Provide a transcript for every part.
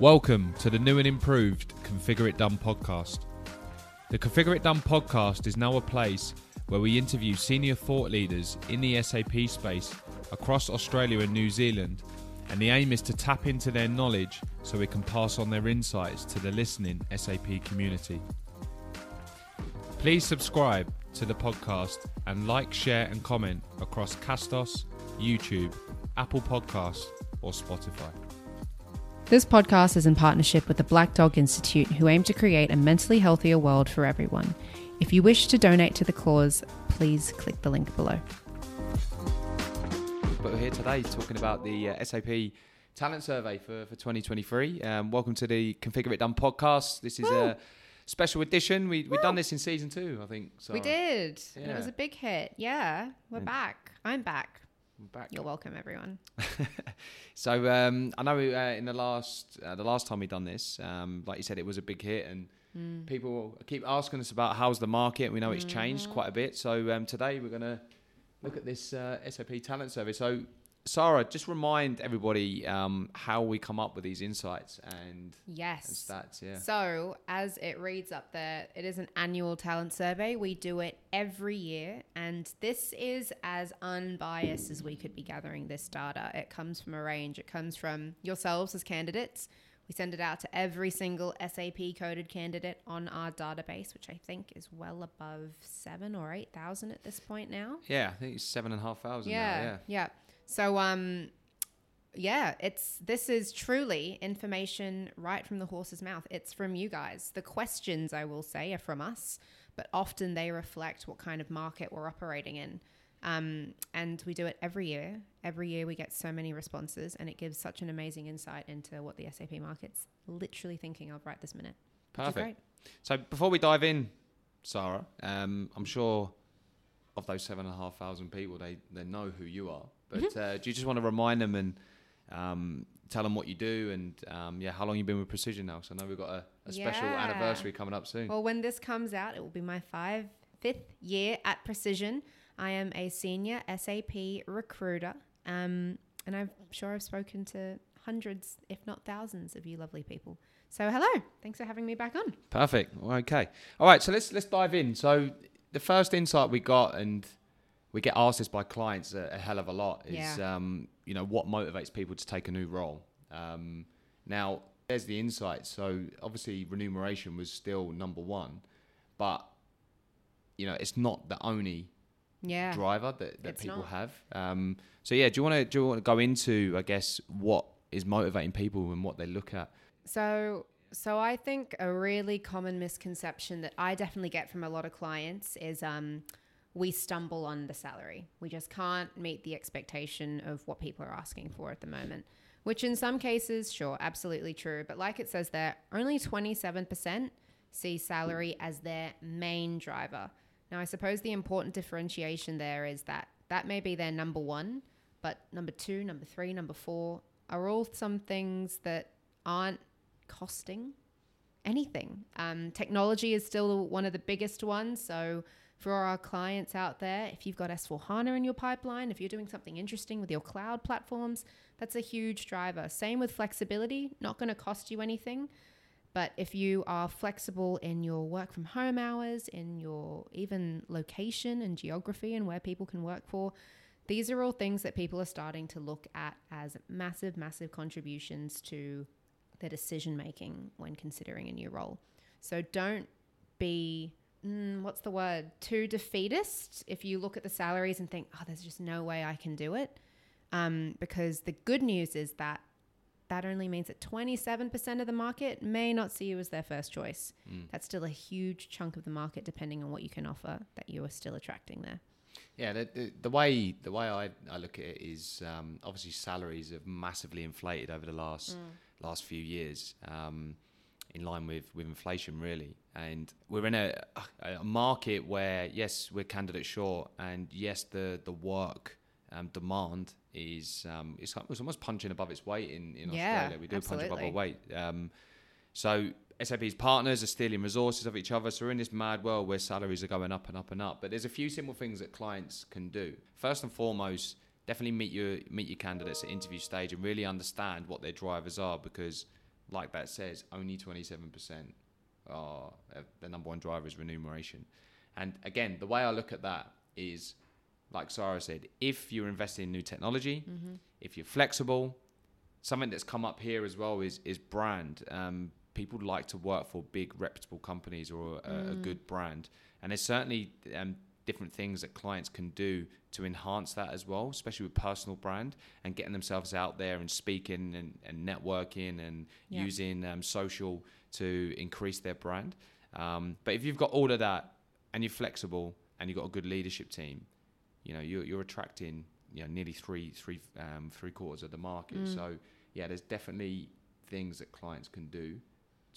Welcome to the new and improved Configure It Done podcast. The Configure It Done podcast is now a place where we interview senior thought leaders in the SAP space across Australia and New Zealand, and the aim is to tap into their knowledge so we can pass on their insights to the listening SAP community. Please subscribe to the podcast and like, share, and comment across Castos, YouTube, Apple Podcasts, or Spotify. This podcast is in partnership with the Black Dog Institute, who aim to create a mentally healthier world for everyone. If you wish to donate to the cause, please click the link below. But we're here today talking about the uh, SAP talent survey for, for 2023. Um, welcome to the Configure It Done podcast. This is a special edition. We, we've done this in season two, I think. We did. And it was a big hit. Yeah, we're And- back. I'm back. We're back. You're welcome, everyone. so um, I know uh, in the last uh, the last time we done this, um, like you said, it was a big hit, and Mm. people keep asking us about how's the market. We know it's changed quite a bit. So um, today we're gonna look at this uh, SAP talent survey. So Sara, just remind everybody um, how we come up with these insights and, and Yes. stats. Yeah. So, as it reads up there, it is an annual talent survey. We do it every year, and this is as unbiased as we could be gathering this data. It comes from a range, it comes from yourselves as candidates. We send it out to every single SAP coded candidate on our database, which I think is well above seven or 8,000 at this point now. Yeah, I think it's seven and a half thousand. Yeah, now, yeah. So um yeah, it's this is truly information right from the horse's mouth. It's from you guys. The questions I will say are from us, but often they reflect what kind of market we're operating in. Um, and we do it every year. Every year we get so many responses, and it gives such an amazing insight into what the SAP market's literally thinking of right this minute. Perfect. So before we dive in, Sara, um, I'm sure of those seven and a half thousand people, they, they know who you are. But Mm-hmm. uh, do you just want to remind them and um, tell them what you do and um, yeah, how long you've been with Precision now? So I know we've got a, a special Yeah. anniversary coming up soon. Well, when this comes out, it will be my five fifth year at Precision. I am a senior SAP recruiter, um, and I'm sure I've spoken to hundreds, if not thousands, of you lovely people. So, hello, thanks for having me back on. Perfect. Okay. All right. So let's let's dive in. So the first insight we got, and we get asked this by clients a, a hell of a lot, is Yeah. um, you know what motivates people to take a new role. Um, now there's the insight. So obviously remuneration was still number one, but you know it's not the only Yeah, driver that, that It's people not. have. Um, so yeah, do you want to do you want to go into I guess what is motivating people and what they look at? So, so I think a really common misconception that I definitely get from a lot of clients is um, we stumble on the salary. We just can't meet the expectation of what people are asking for at the moment. Which in some cases, sure, absolutely true. But like it says there, only 27% see salary as their main driver. Now, I suppose the important differentiation there is that that may be their number one, but number two, number three, number four are all some things that aren't costing anything. Um, technology is still one of the biggest ones. So, for our clients out there, if you've got S4 HANA in your pipeline, if you're doing something interesting with your cloud platforms, that's a huge driver. Same with flexibility, not going to cost you anything. But if you are flexible in your work from home hours, in your even location and geography and where people can work for, these are all things that people are starting to look at as massive, massive contributions to their decision making when considering a new role. So don't be, mm, what's the word, too defeatist if you look at the salaries and think, oh, there's just no way I can do it. Um, because the good news is that that only means that 27% of the market may not see you as their first choice. That's still a huge chunk of the market, depending on what you can offer, that you are still attracting there. Yeah, the, the, the way the way I, I look at it is um, obviously salaries have massively inflated over the last last few years, um, in line with, with inflation, really. And we're in a, a market where yes, we're candidate short, and yes, the the work um, demand is um, it's, it's almost punching above its weight in, in Yeah, Australia. We do punch above our weight. Um, so SAP's partners are stealing resources of each other. So we're in this mad world where salaries are going up and up and up. But there's a few simple things that clients can do. First and foremost, definitely meet your meet your candidates at interview stage and really understand what their drivers are because like that says, only 27% are uh, the number one driver is remuneration. And again, the way I look at that is, like Sara said, if you're investing in new technology, Mm-hmm. if you're flexible, something that's come up here as well is is brand. Um, people like to work for big reputable companies or a, Mm. a good brand, and there's certainly um, different things that clients can do to enhance that as well, especially with personal brand and getting themselves out there and speaking and, and networking and Yeah. using um, social to increase their brand. Um, but if you've got all of that and you're flexible and you've got a good leadership team, you know you're, you're attracting you know nearly three three um, three quarters of the market. Mm. So yeah, there's definitely things that clients can do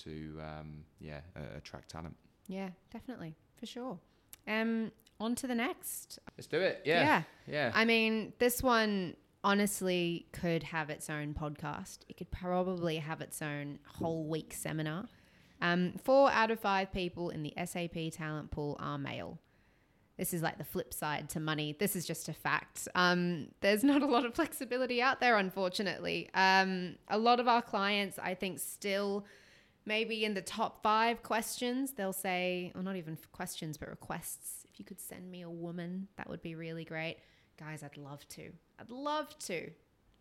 to um, yeah uh, attract talent. Yeah, definitely. For sure. Um, on to the next. Let's do it. Yeah, yeah. I mean, this one honestly could have its own podcast. It could probably have its own whole week seminar. Um, four out of five people in the SAP talent pool are male. This is like the flip side to money. This is just a fact. Um, there's not a lot of flexibility out there, unfortunately. Um, a lot of our clients, I think, still maybe in the top five questions, they'll say, or not even questions, but requests. If you could send me a woman, that would be really great. Guys, I'd love to. I'd love to.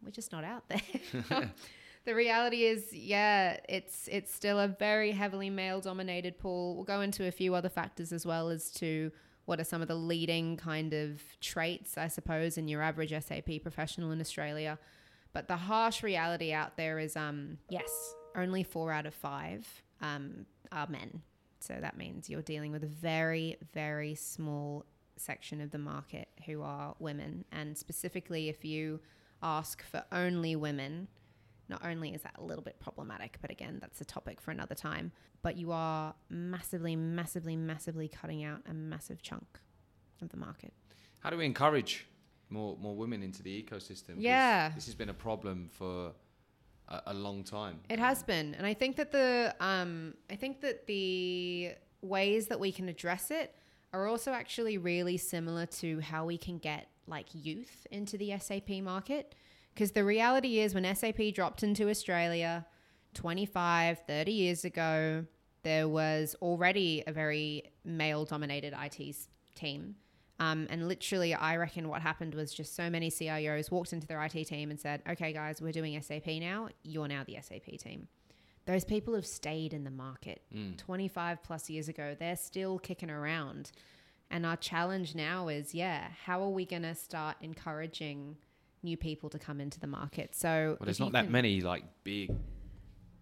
We're just not out there. the reality is, yeah, it's it's still a very heavily male dominated pool. We'll go into a few other factors as well as to what are some of the leading kind of traits, I suppose, in your average SAP professional in Australia. But the harsh reality out there is, um, yes, only four out of five um, are men. So that means you're dealing with a very, very small section of the market who are women. And specifically, if you ask for only women, not only is that a little bit problematic, but again, that's a topic for another time, but you are massively, massively, massively cutting out a massive chunk of the market. How do we encourage more more women into the ecosystem? Yeah. this has been a problem for a, long time. It has been, and I think that the um, I think that the ways that we can address it are also actually really similar to how we can get like youth into the SAP market. Because the reality is, when SAP dropped into Australia 25, 30 years ago, there was already a very male dominated IT team. Um, and literally, I reckon what happened was just so many CIOs walked into their IT team and said, okay, guys, we're doing SAP now. You're now the SAP team. Those people have stayed in the market Mm. 25 plus years ago. They're still kicking around. And our challenge now is, yeah, how are we going to start encouraging new people to come into the market? So, Well, there's not that can- many like big,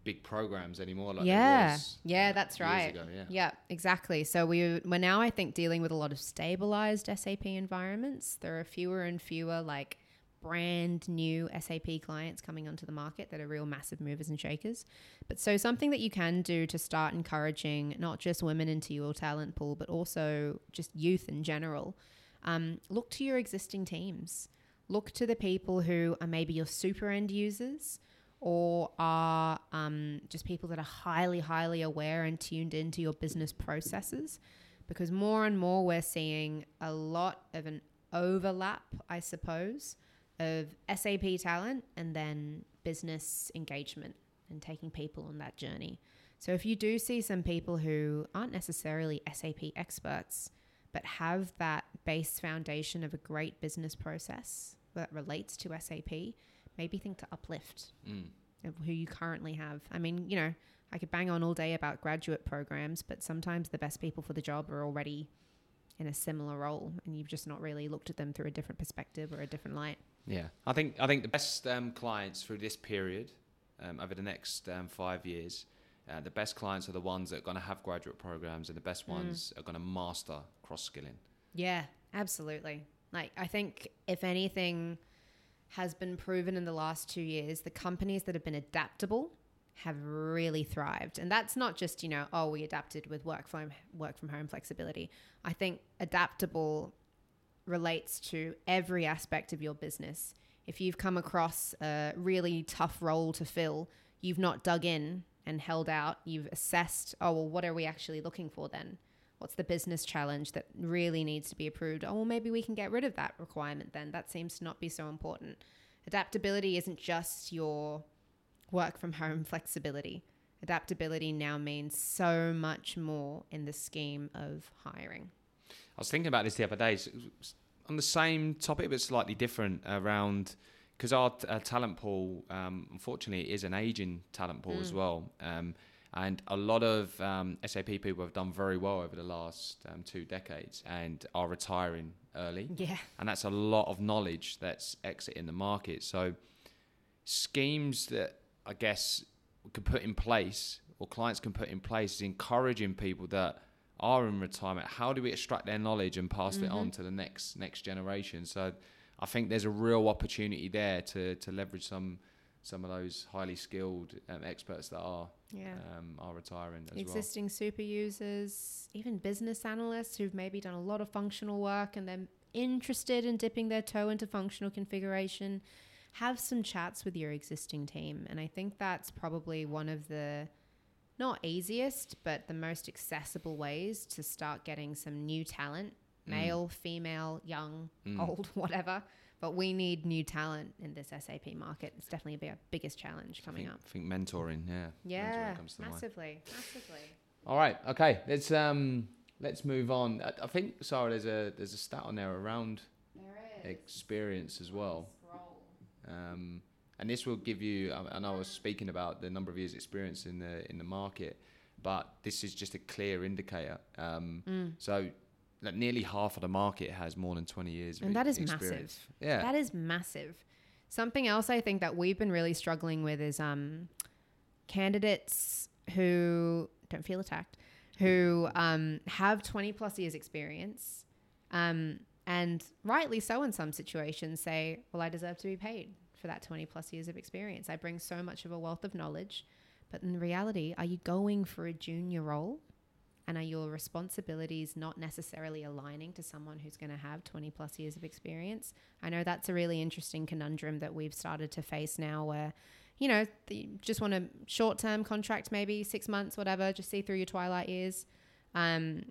big programs anymore. Like yeah, was yeah, that's right. ago, yeah. Yeah, exactly. So we we're now, I think, dealing with a lot of stabilized SAP environments. There are fewer and fewer like brand new SAP clients coming onto the market that are real massive movers and shakers. But so something that you can do to start encouraging not just women into your talent pool, but also just youth in general. Um, look to your existing teams. Look to the people who are maybe your super end users or are um, just people that are highly, highly aware and tuned into your business processes. Because more and more we're seeing a lot of an overlap, I suppose, of SAP talent and then business engagement and taking people on that journey. So if you do see some people who aren't necessarily SAP experts, but have that base foundation of a great business process that relates to SAP, maybe think to uplift Mm. of who you currently have. I mean, you know, I could bang on all day about graduate programs, but sometimes the best people for the job are already in a similar role and you've just not really looked at them through a different perspective or a different light. Yeah, I think I think the best um, clients through this period, um, over the next um, five years, uh, the best clients are the ones that are going to have graduate programs, and the best Mm. ones are going to master cross skilling. Yeah, absolutely. Like, I think if anything has been proven in the last two years, the companies that have been adaptable have really thrived. And that's not just, you know, oh, we adapted with work from work from home flexibility. I think adaptable relates to every aspect of your business. If you've come across a really tough role to fill, you've not dug in and held out, you've assessed, oh, well, what are we actually looking for then? What's the business challenge that really needs to be approved? Oh, well, maybe we can get rid of that requirement then. That seems to not be so important. Adaptability isn't just your work from home flexibility. Adaptability now means so much more in the scheme of hiring. I was thinking about this the other day on the same topic, but slightly different around because our, t- our talent pool, um, unfortunately, is an aging talent pool as well. Um, and a lot of um, SAP people have done very well over the last um, two decades and are retiring early. Yeah. and that's a lot of knowledge that's exiting the market. So schemes that I guess we could put in place or clients can put in place is encouraging people that are in retirement. How do we extract their knowledge and pass it on to the next next generation? So I think there's a real opportunity there to to leverage some some of those highly skilled um, experts that are Yeah. um, are retiring as Existing super users, even business analysts who've maybe done a lot of functional work and they're interested in dipping their toe into functional configuration, have some chats with your existing team. And I think that's probably one of the not easiest, but the most accessible ways to start getting some new talent male, female, young, old, whatever. But we need new talent in this SAP market. It's definitely be our biggest challenge well. I coming think, up. I think mentoring, yeah, Yeah, mentoring comes to mind. massively, massively. All right. Okay. Let's um let's move on. I, I think Sara, there's a there's a stat on there around There experience as well. Um, and this will give you. I, I know I was speaking about the number of years experience in the in the market, but this is just a clear indicator. Um, Mm. So. Like nearly half of the market has more than 20 years of And that is experience. massive. Yeah. That is massive. Something else I think that we've been really struggling with is um, candidates who don't feel attacked, who um, have 20 plus years experience, um, and rightly so in some situations say, well, I deserve to be paid for that 20 plus years of experience. I bring so much of a wealth of knowledge. But in reality, are you going for a junior role? And are your responsibilities not necessarily aligning to someone who's going to have 20 plus years of experience? I know that's a really interesting conundrum that we've started to face now where, you know, the, just want a short term contract, maybe six months, whatever, just see through your twilight years. Um,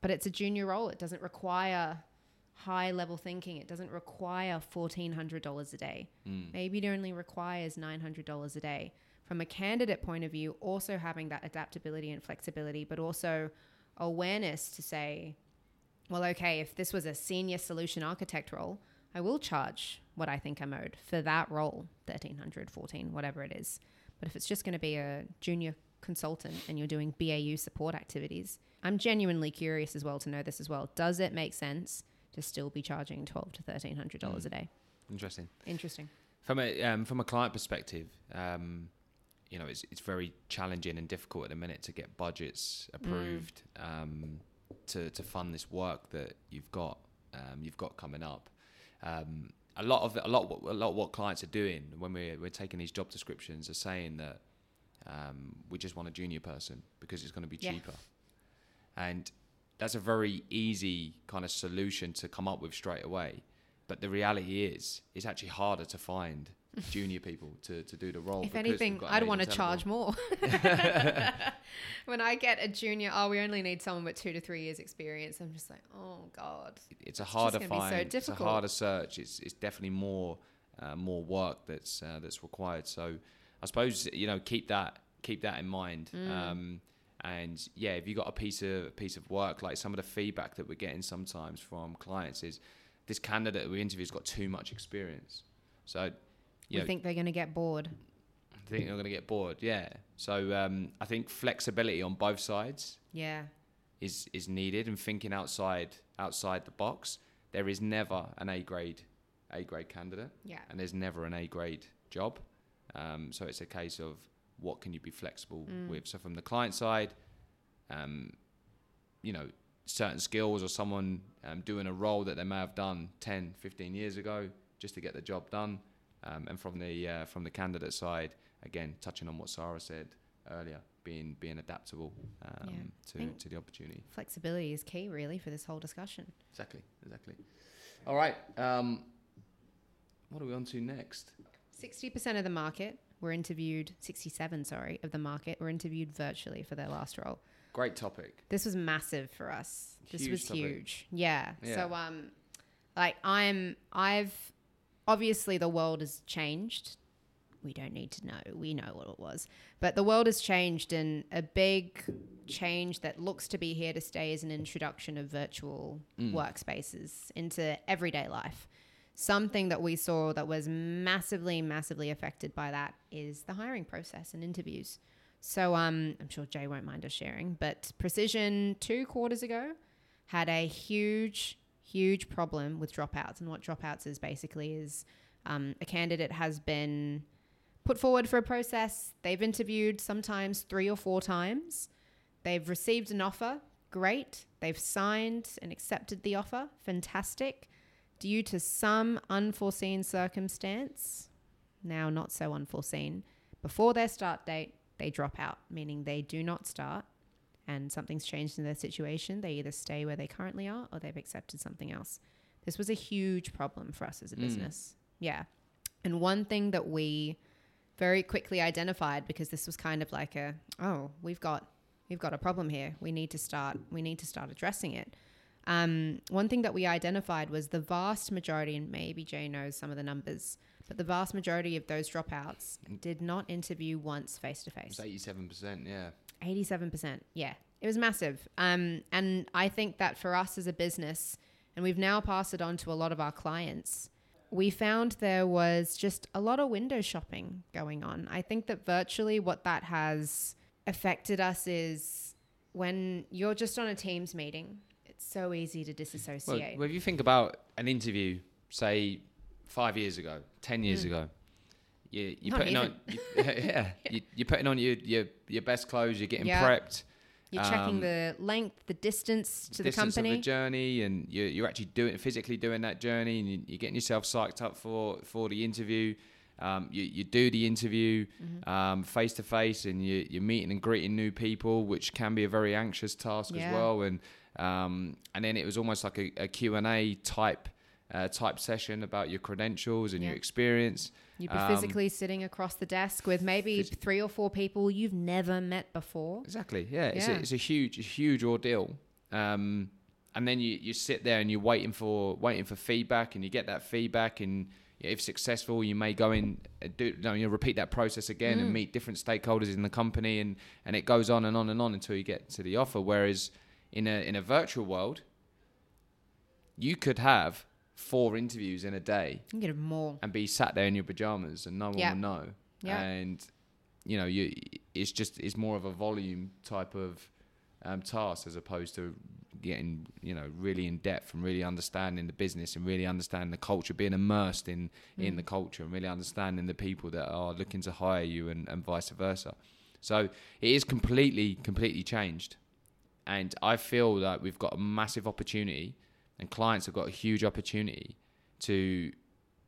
but it's a junior role. It doesn't require high level thinking. It doesn't require $1,400 a day. Mm. Maybe it only requires $900 a day. From a candidate point of view, also having that adaptability and flexibility, but also awareness to say, well, okay, if this was a senior solution architect role, I will charge what I think I'm owed for that role, 1300, 14, whatever it is. But if it's just going to be a junior consultant and you're doing BAU support activities, I'm genuinely curious as well to know this as well. Does it make sense to still be charging 12 to $1300 a day? Interesting. Interesting. From a um, from a client perspective, um, you know, it's it's very challenging and difficult at the minute to get budgets approved um, to to fund this work that you've got um, you've got coming up. Um, a lot of a lot what, a lot of what clients are doing when we're we're taking these job descriptions are saying that um, we just want a junior person because it's going to be Yeah. cheaper, and that's a very easy kind of solution to come up with straight away. But the reality is, it's actually harder to find junior people to, to do the role. If anything, I'd want to charge more. when I get a junior, oh, we only need someone with two to three years experience. I'm just like, oh god. It's a harder gonna so find. it's a harder search. It's it's definitely more uh, more work that's uh, that's required. So I suppose you know keep that keep that in mind. Mm. Um, and yeah, if you got a piece of piece of work, like some of the feedback that we're getting sometimes from clients is this candidate we interview's got too much experience. So you think they're going to get bored. I think they're going to get bored. Yeah. So um, I think flexibility on both sides Yeah. is is needed, and thinking outside outside the box. There is never an A grade A grade candidate, Yeah. and there's never an A grade job. Um, so it's a case of what can you be flexible Mm. with. So from the client side, um, you know, certain skills or someone um, doing a role that they may have done 10, 15 years ago just to get the job done. Um, and from the uh, from the candidate side, again, touching on what Sara said earlier, being being adaptable um, Yeah. to, to the opportunity. Flexibility is key, really, for this whole discussion. Exactly, exactly. All right. Um, what are we on to next? 60% of the market were interviewed, 67, sorry, of the market were interviewed virtually for their last role. Great topic. This was massive for us. This Huge was topic. huge. Yeah. Yeah. So um like I'm I've obviously the world has changed we don't need to know. We know what it was. But the world has changed, and a big change that looks to be here to stay is an introduction of virtual workspaces into everyday life. Something that we saw that was massively, massively affected by that is the hiring process and interviews. So um, I'm sure Jay won't mind us sharing, but Precision two quarters ago had a huge, huge problem with dropouts. And what dropouts is basically is um, a candidate has been put forward for a process. They've interviewed sometimes three or four times. They've received an offer. Great. They've signed and accepted the offer. Fantastic. Due to some unforeseen circumstance, now not so unforeseen, before their start date, they drop out, meaning they do not start and something's changed in their situation. They either stay where they currently are or they've accepted something else. This was a huge problem for us as a Mm. business. Yeah. And one thing that we very quickly identified because this was kind of like a oh we've got we've got a problem here we need to start we need to start addressing it um, one thing that we identified was the vast majority and maybe jay knows some of the numbers but the vast majority of those dropouts did not interview once face to face It's eighty-seven percent. Yeah. 87%. Yeah. It was massive. Um, and I think that for us as a business, and we've now passed it on to a lot of our clients, we found there was just a lot of window shopping going on. I think that virtually what that has affected us is when you're just on a Teams meeting, it's so easy to disassociate. well, if you think about an interview, say five years ago, ten years ago, you you're Not putting on you, yeah, You, you're putting on your, your your best clothes. You're getting Yeah. prepped. you're checking um, the length, the distance to the distance company. of the journey, and you're, you're actually doing physically doing that journey, and you, you're getting yourself psyched up for for the interview. Um, you, you do the interview face to face, and you, you're meeting and greeting new people, which can be a very anxious task Yeah. as well. And um, and then it was almost like a, a Q and A type uh, type session about your credentials and your Yeah. experience. You'd be Um, physically sitting across the desk with maybe phys- three or four people you've never met before. Exactly. Yeah. It's, Yeah. A, it's a huge, huge ordeal. Um, and then you, you sit there and you're waiting for waiting for feedback, and you get that feedback, and if successful, you may go in and do you know, you repeat that process again Mm. and meet different stakeholders in the company, and and it goes on and on and on until you get to the offer. Whereas in a in a virtual world, you could have four interviews in a day You get more. and be sat there in your pajamas and no one Yeah. will know. Yeah. And you know, you it's just it's more of a volume type of um, task as opposed to getting you know really in depth and really understanding the business and really understanding the culture, being immersed in in Mm. the culture and really understanding the people that are looking to hire you and, and vice versa. So it is completely completely changed, and I feel that we've got a massive opportunity, and clients have got a huge opportunity to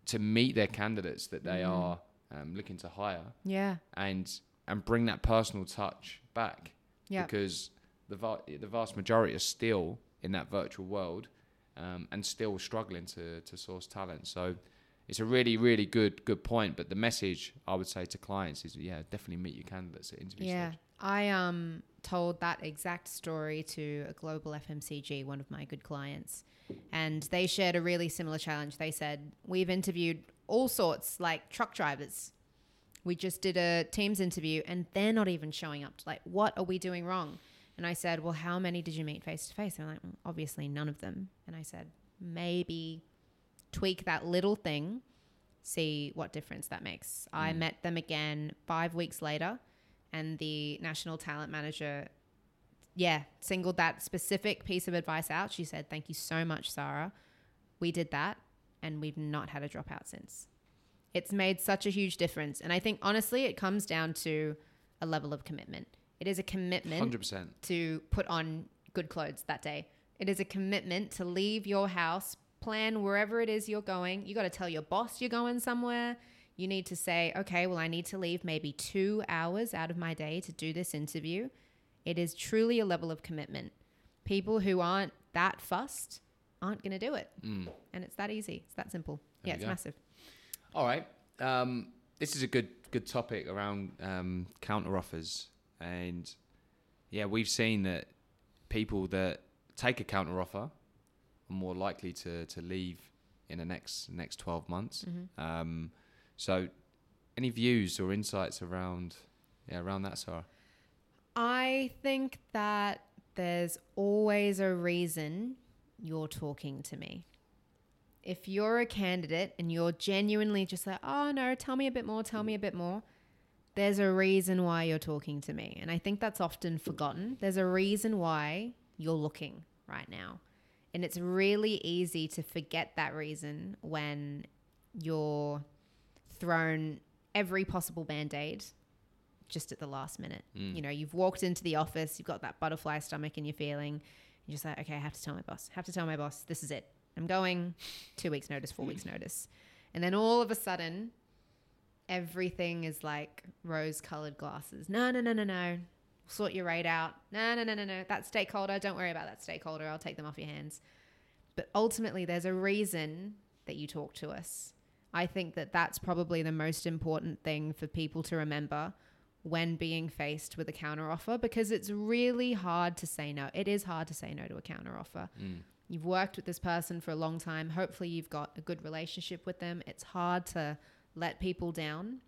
to meet their candidates that they Mm. are um, looking to hire Yeah. and and bring that personal touch back Yeah. because the va- the vast majority are still in that virtual world um, and still struggling to to source talent. So it's a really really good good point. But the message I would say to clients is yeah, definitely meet your candidates at interview Yeah. stage. I um told that exact story to a global FMCG, one of my good clients, and they shared a really similar challenge. They said, We've interviewed all sorts, like truck drivers. We just did a Teams interview and they're not even showing up. Like, what are we doing wrong? And I said, Well, how many did you meet face to face? They're like, "Mm, Obviously, none of them. And I said, Maybe tweak that little thing, see what difference that makes. I Mm. met them again five weeks later and the national talent manager yeah singled that specific piece of advice out she said thank you so much sara we did that and we've not had a dropout since it's made such a huge difference and i think honestly it comes down to a level of commitment it is a commitment Hundred percent. to put on good clothes that day. It is a commitment to leave your house, plan wherever it is you're going. You got to tell your boss you're going somewhere. You need to say, okay, well, I need to leave maybe two hours out of my day to do this interview. It is truly a level of commitment. People who aren't that fussed aren't going to do it. Mm. And it's that easy. It's that simple. There yeah, it's go. massive. All right. Um, this is a good good topic around um, counter offers, and yeah, we've seen that people that take a counter offer are more likely to to leave in the next next twelve months. Mm-hmm. Um, so, any views or insights around yeah around that, Sara? I think that there's always a reason you're talking to me. If you're a candidate and you're genuinely just like, oh no, tell me a bit more, tell me a bit more, there's a reason why you're talking to me. And I think that's often forgotten. There's a reason why you're looking right now. And it's really easy to forget that reason when you're thrown every possible band aid just at the last minute. Mm. You know, you've walked into the office, you've got that butterfly stomach and you're feeling, you're just like, okay, I have to tell my boss, I have to tell my boss, this is it. I'm going two weeks notice, four weeks notice. And then all of a sudden, everything is like rose colored glasses. No, no, no, no, no. Sort your rate out. No, no, no, no, no. That stakeholder, don't worry about that stakeholder. I'll take them off your hands. But ultimately, there's a reason that you talk to us. I think that that's probably the most important thing for people to remember when being faced with a counteroffer because it's really hard to say no. It is hard to say no to a counteroffer. Mm. You've worked with this person for a long time. Hopefully, you've got a good relationship with them. It's hard to let people down.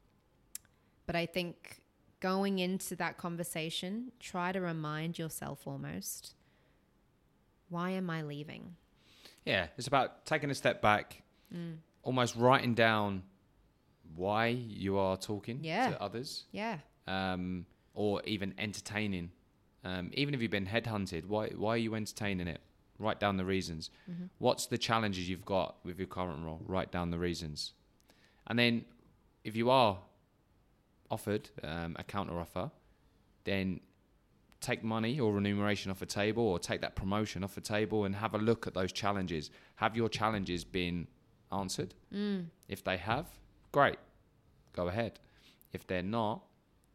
But I think going into that conversation, try to remind yourself almost why am I leaving? Yeah, it's about taking a step back, Mm. almost writing down why you are talking Yeah. to others, Yeah. Um, or even entertaining. Um, even if you've been headhunted, why why are you entertaining it? Write down the reasons. Mm-hmm. What's the challenges you've got with your current role? Write down the reasons, and then if you are offered um, a counter offer, then take money or remuneration off the table, or take that promotion off the table, and have a look at those challenges. Have your challenges been answered? Mm. If they have, great, go ahead. If they're not,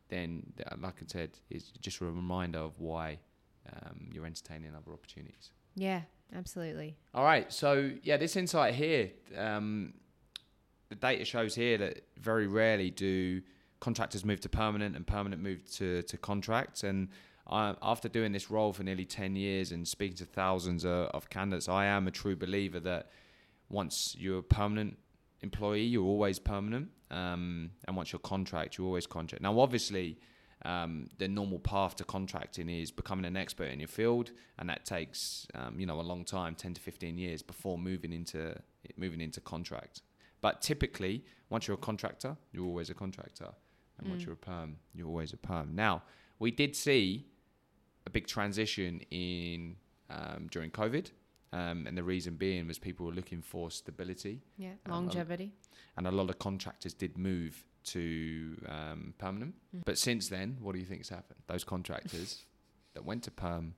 then uh, like I said, it's just a reminder of why um, you're entertaining other opportunities. Yeah, absolutely. All right, so yeah, this insight here, um, the data shows here that very rarely do contractors move to permanent and permanent move to to contract. And I, after doing this role for nearly ten years and speaking to thousands of, of candidates, I am a true believer that once you're permanent employee, you're always permanent, um, and once you're contract, you're always contract. Now, obviously. Um, the normal path to contracting is becoming an expert in your field, and that takes um, you know a long time, ten to fifteen years before moving into moving into contract. But typically, once you're a contractor, you're always a contractor, and once Mm. you're a perm, you're always a perm. Now, we did see a big transition in um, during COVID, um, and the reason being was people were looking for stability, Yeah. Um, Longevity. and a lot of contractors did move to um, permanent. Mm. But since then, what do you think's happened? Those contractors that went to perm,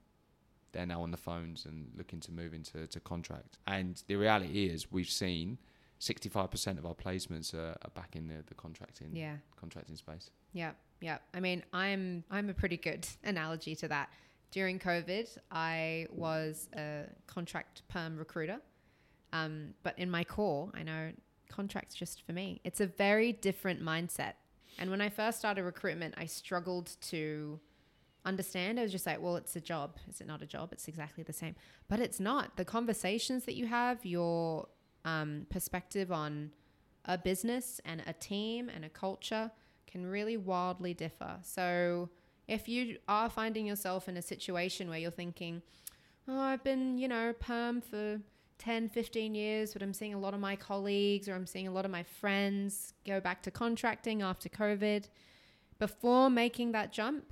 they're now on the phones and looking to move into to contract. And the reality is, we've seen 65% of our placements are, are back in the, the contracting yeah. contracting space. Yeah, yeah. I mean, I'm I'm a pretty good analogy to that. During COVID, I was a contract perm recruiter, um, but in my core, I know contracts just for me. It's a very different mindset. And when I first started recruitment, I struggled to understand. I was just like, well, it's a job. Is it not a job? It's exactly the same. But it's not. The conversations that you have, your um, perspective on a business and a team and a culture can really wildly differ. So if you are finding yourself in a situation where you're thinking, oh, I've been, you know, perm for 10, 15 years, but I'm seeing a lot of my colleagues or I'm seeing a lot of my friends go back to contracting after COVID, before making that jump,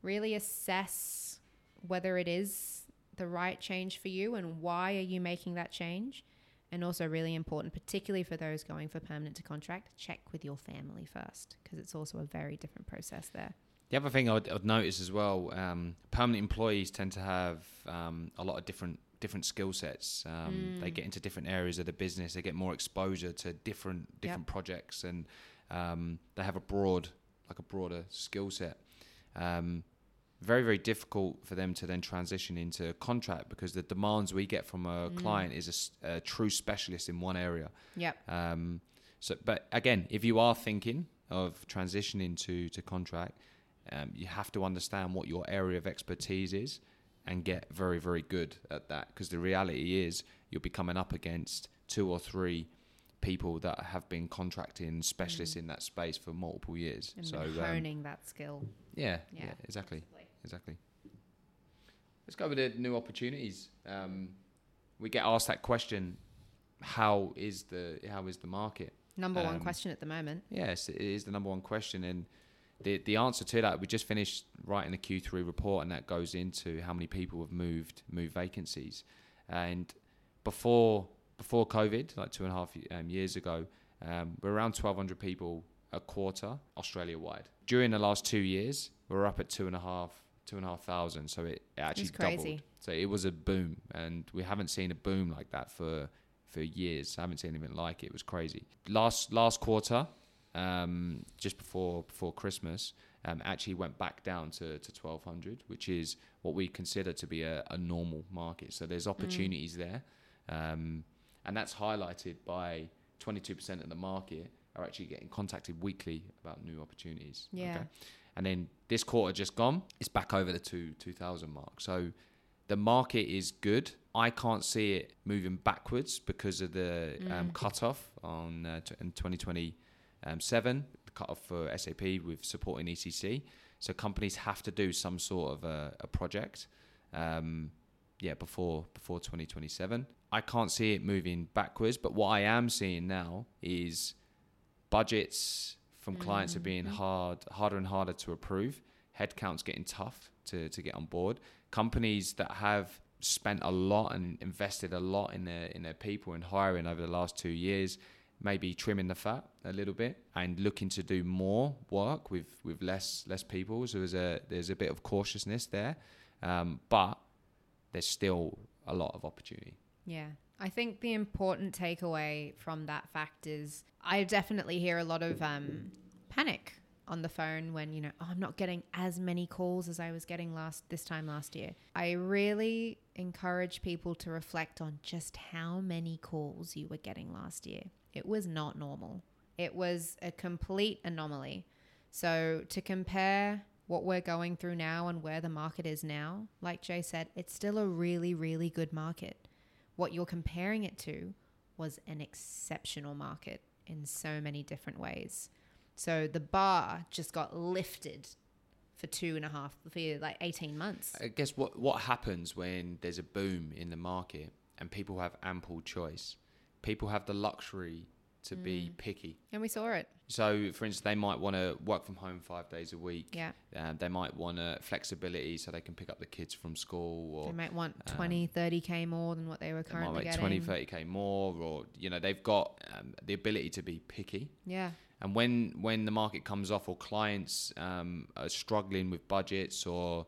really assess whether it is the right change for you and why are you making that change. And also really important particularly for those going for permanent to contract check with your family first because it's also a very different process there The other thing I'd, I'd notice as well, um, permanent employees tend to have um, a lot of different different skill sets. Um, They Mm. get into different areas of the business. They get more exposure to different different projects, and um, they have a broad, like a broader skill set. Um, very very difficult for them to then transition into a contract because the demands we get from a Mm. client is a true specialist in one area. yep Um, so, but again, if you are thinking of transitioning to to contract, um, you have to understand what your area of expertise is and get very very good at that. Because the reality is, you'll be coming up against two or three people that have been contracting specialists in that space for multiple years. And so um, honing that skill. yeah, Yeah. yeah, exactly, exactly. Let's go over the new opportunities. Um, we get asked that question: How is the how is the market? Number one Um, question at the moment. Yes, it is the number one question, and the the answer to that we just finished writing the Q3 report, and that goes into how many people have moved moved vacancies, and before before COVID, like two and a half um, years ago, um, we're around twelve hundred people a quarter Australia wide. During the last two years, we're up at two and a half two and a half thousand, so it, it actually crazy. doubled. So it was a boom, and we haven't seen a boom like that for for years. I haven't seen anything like it. It was crazy. Last last quarter, um, just before before Christmas, um, actually went back down to, to 1200, which is what we consider to be a, a normal market. So there's opportunities there, um, and that's highlighted by 22% of the market are actually getting contacted weekly about new opportunities. Yeah. And then this quarter just gone, it's back over the two 2000 mark. So the market is good. I can't see it moving backwards because of the um, cutoff on uh, t- in Um, 2027, the cutoff for SAP with supporting ECC. So companies have to do some sort of a, a project, um, yeah, before before 2027. I can't see it moving backwards, but what I am seeing now is budgets from mm-hmm, clients are being mm-hmm. hard, harder and harder to approve. Headcount's getting tough to, to get on board. Companies that have spent a lot and invested a lot in their in their people and hiring over the last two years, maybe trimming the fat a little bit and looking to do more work with, with less less people. So there's a there's a bit of cautiousness there, um, but there's still a lot of opportunity. Yeah. I think the important takeaway from that fact is I definitely hear a lot of um, panic on the phone when, you know, oh, I'm not getting as many calls as I was getting last this time last year. I really encourage people to reflect on just how many calls you were getting last year. It was not normal. It was a complete anomaly. So to compare what we're going through now and where the market is now, like Jay said, it's still a really, really good market. What you're comparing it to was an exceptional market in so many different ways. So the bar just got lifted for two and a half, for like 18 months. I guess what what happens when there's a boom in the market and people have ample choice, people have the luxury to be picky. And we saw it. So, for instance, they might want to work from home five days a week. Yeah. Um, they might want flexibility so they can pick up the kids from school or They might want 20, 30K more than what they were they might currently make getting. 20, 30k more, or you know they've got um, the ability to be picky. Yeah. And when when the market comes off, or clients um, are struggling with budgets, or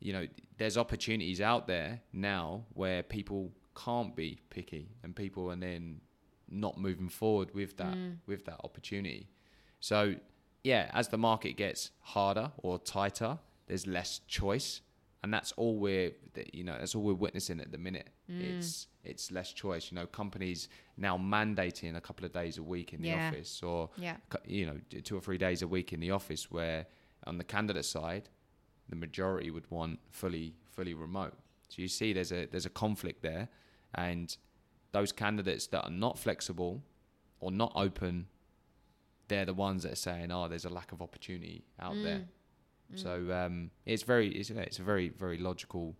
you know, there's opportunities out there now where people can't be picky, and people are then not moving forward with that hmm. with that opportunity. So yeah, as the market gets harder or tighter, there's less choice, and that's all we're you know that's all we're witnessing at the minute. Hmm. It's it's less choice. You know, companies now mandating a couple of days a week in the Yeah. office, or Yeah. you know two or three days a week in the office. Where on the candidate side, the majority would want fully fully remote. So you see, there's a there's a conflict there, and those candidates that are not flexible or not open, they're the ones that are saying, "Oh, there's a lack of opportunity out there." So um, it's very it's, it's a very very logical,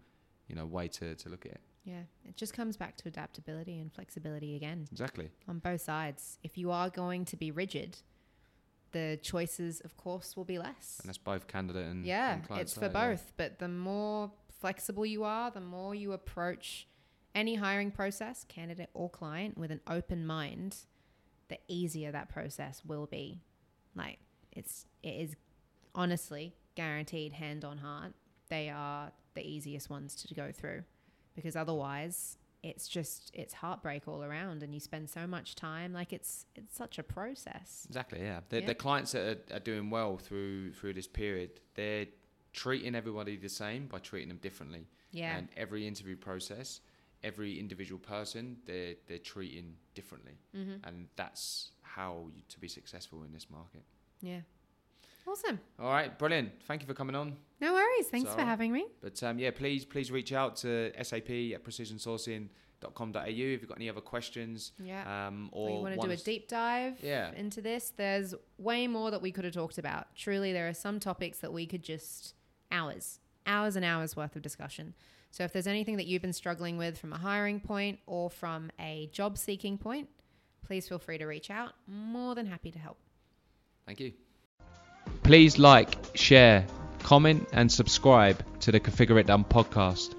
you know, way to, to look at it. Yeah. It just comes back to adaptability and flexibility again Exactly. on both sides. If you are going to be rigid, the choices, of course, will be less. And that's both candidate and yeah, and it's for side, yeah. both. But the more flexible you are, the more you approach any hiring process, candidate or client, with an open mind, the easier that process will be. Like it's it is honestly guaranteed hand on heart. They are the easiest ones to go through because otherwise it's just it's heartbreak all around and you spend so much time like it's it's such a process Exactly. Yeah. The, Yeah. the clients that are, are doing well through through this period, they're treating everybody the same by treating them differently. yeah And every interview process, every individual person, they're they're treating differently, mm-hmm. and that's how you, to be successful in this market. yeah Awesome. All right, brilliant. Thank you for coming on. No worries. Thanks So- for having me. But um, yeah, please please reach out to sap at precisionsourcing.com.au if you've got any other questions. Yeah. Um, or or you want to do a deep dive Yeah. into this, there's way more that we could have talked about. Truly, there are some topics that we could just hours, hours and hours worth of discussion. So if there's anything that you've been struggling with from a hiring point or from a job seeking point, please feel free to reach out. More than happy to help. Thank you. Please like, share, comment, and subscribe to the Configure It Done podcast.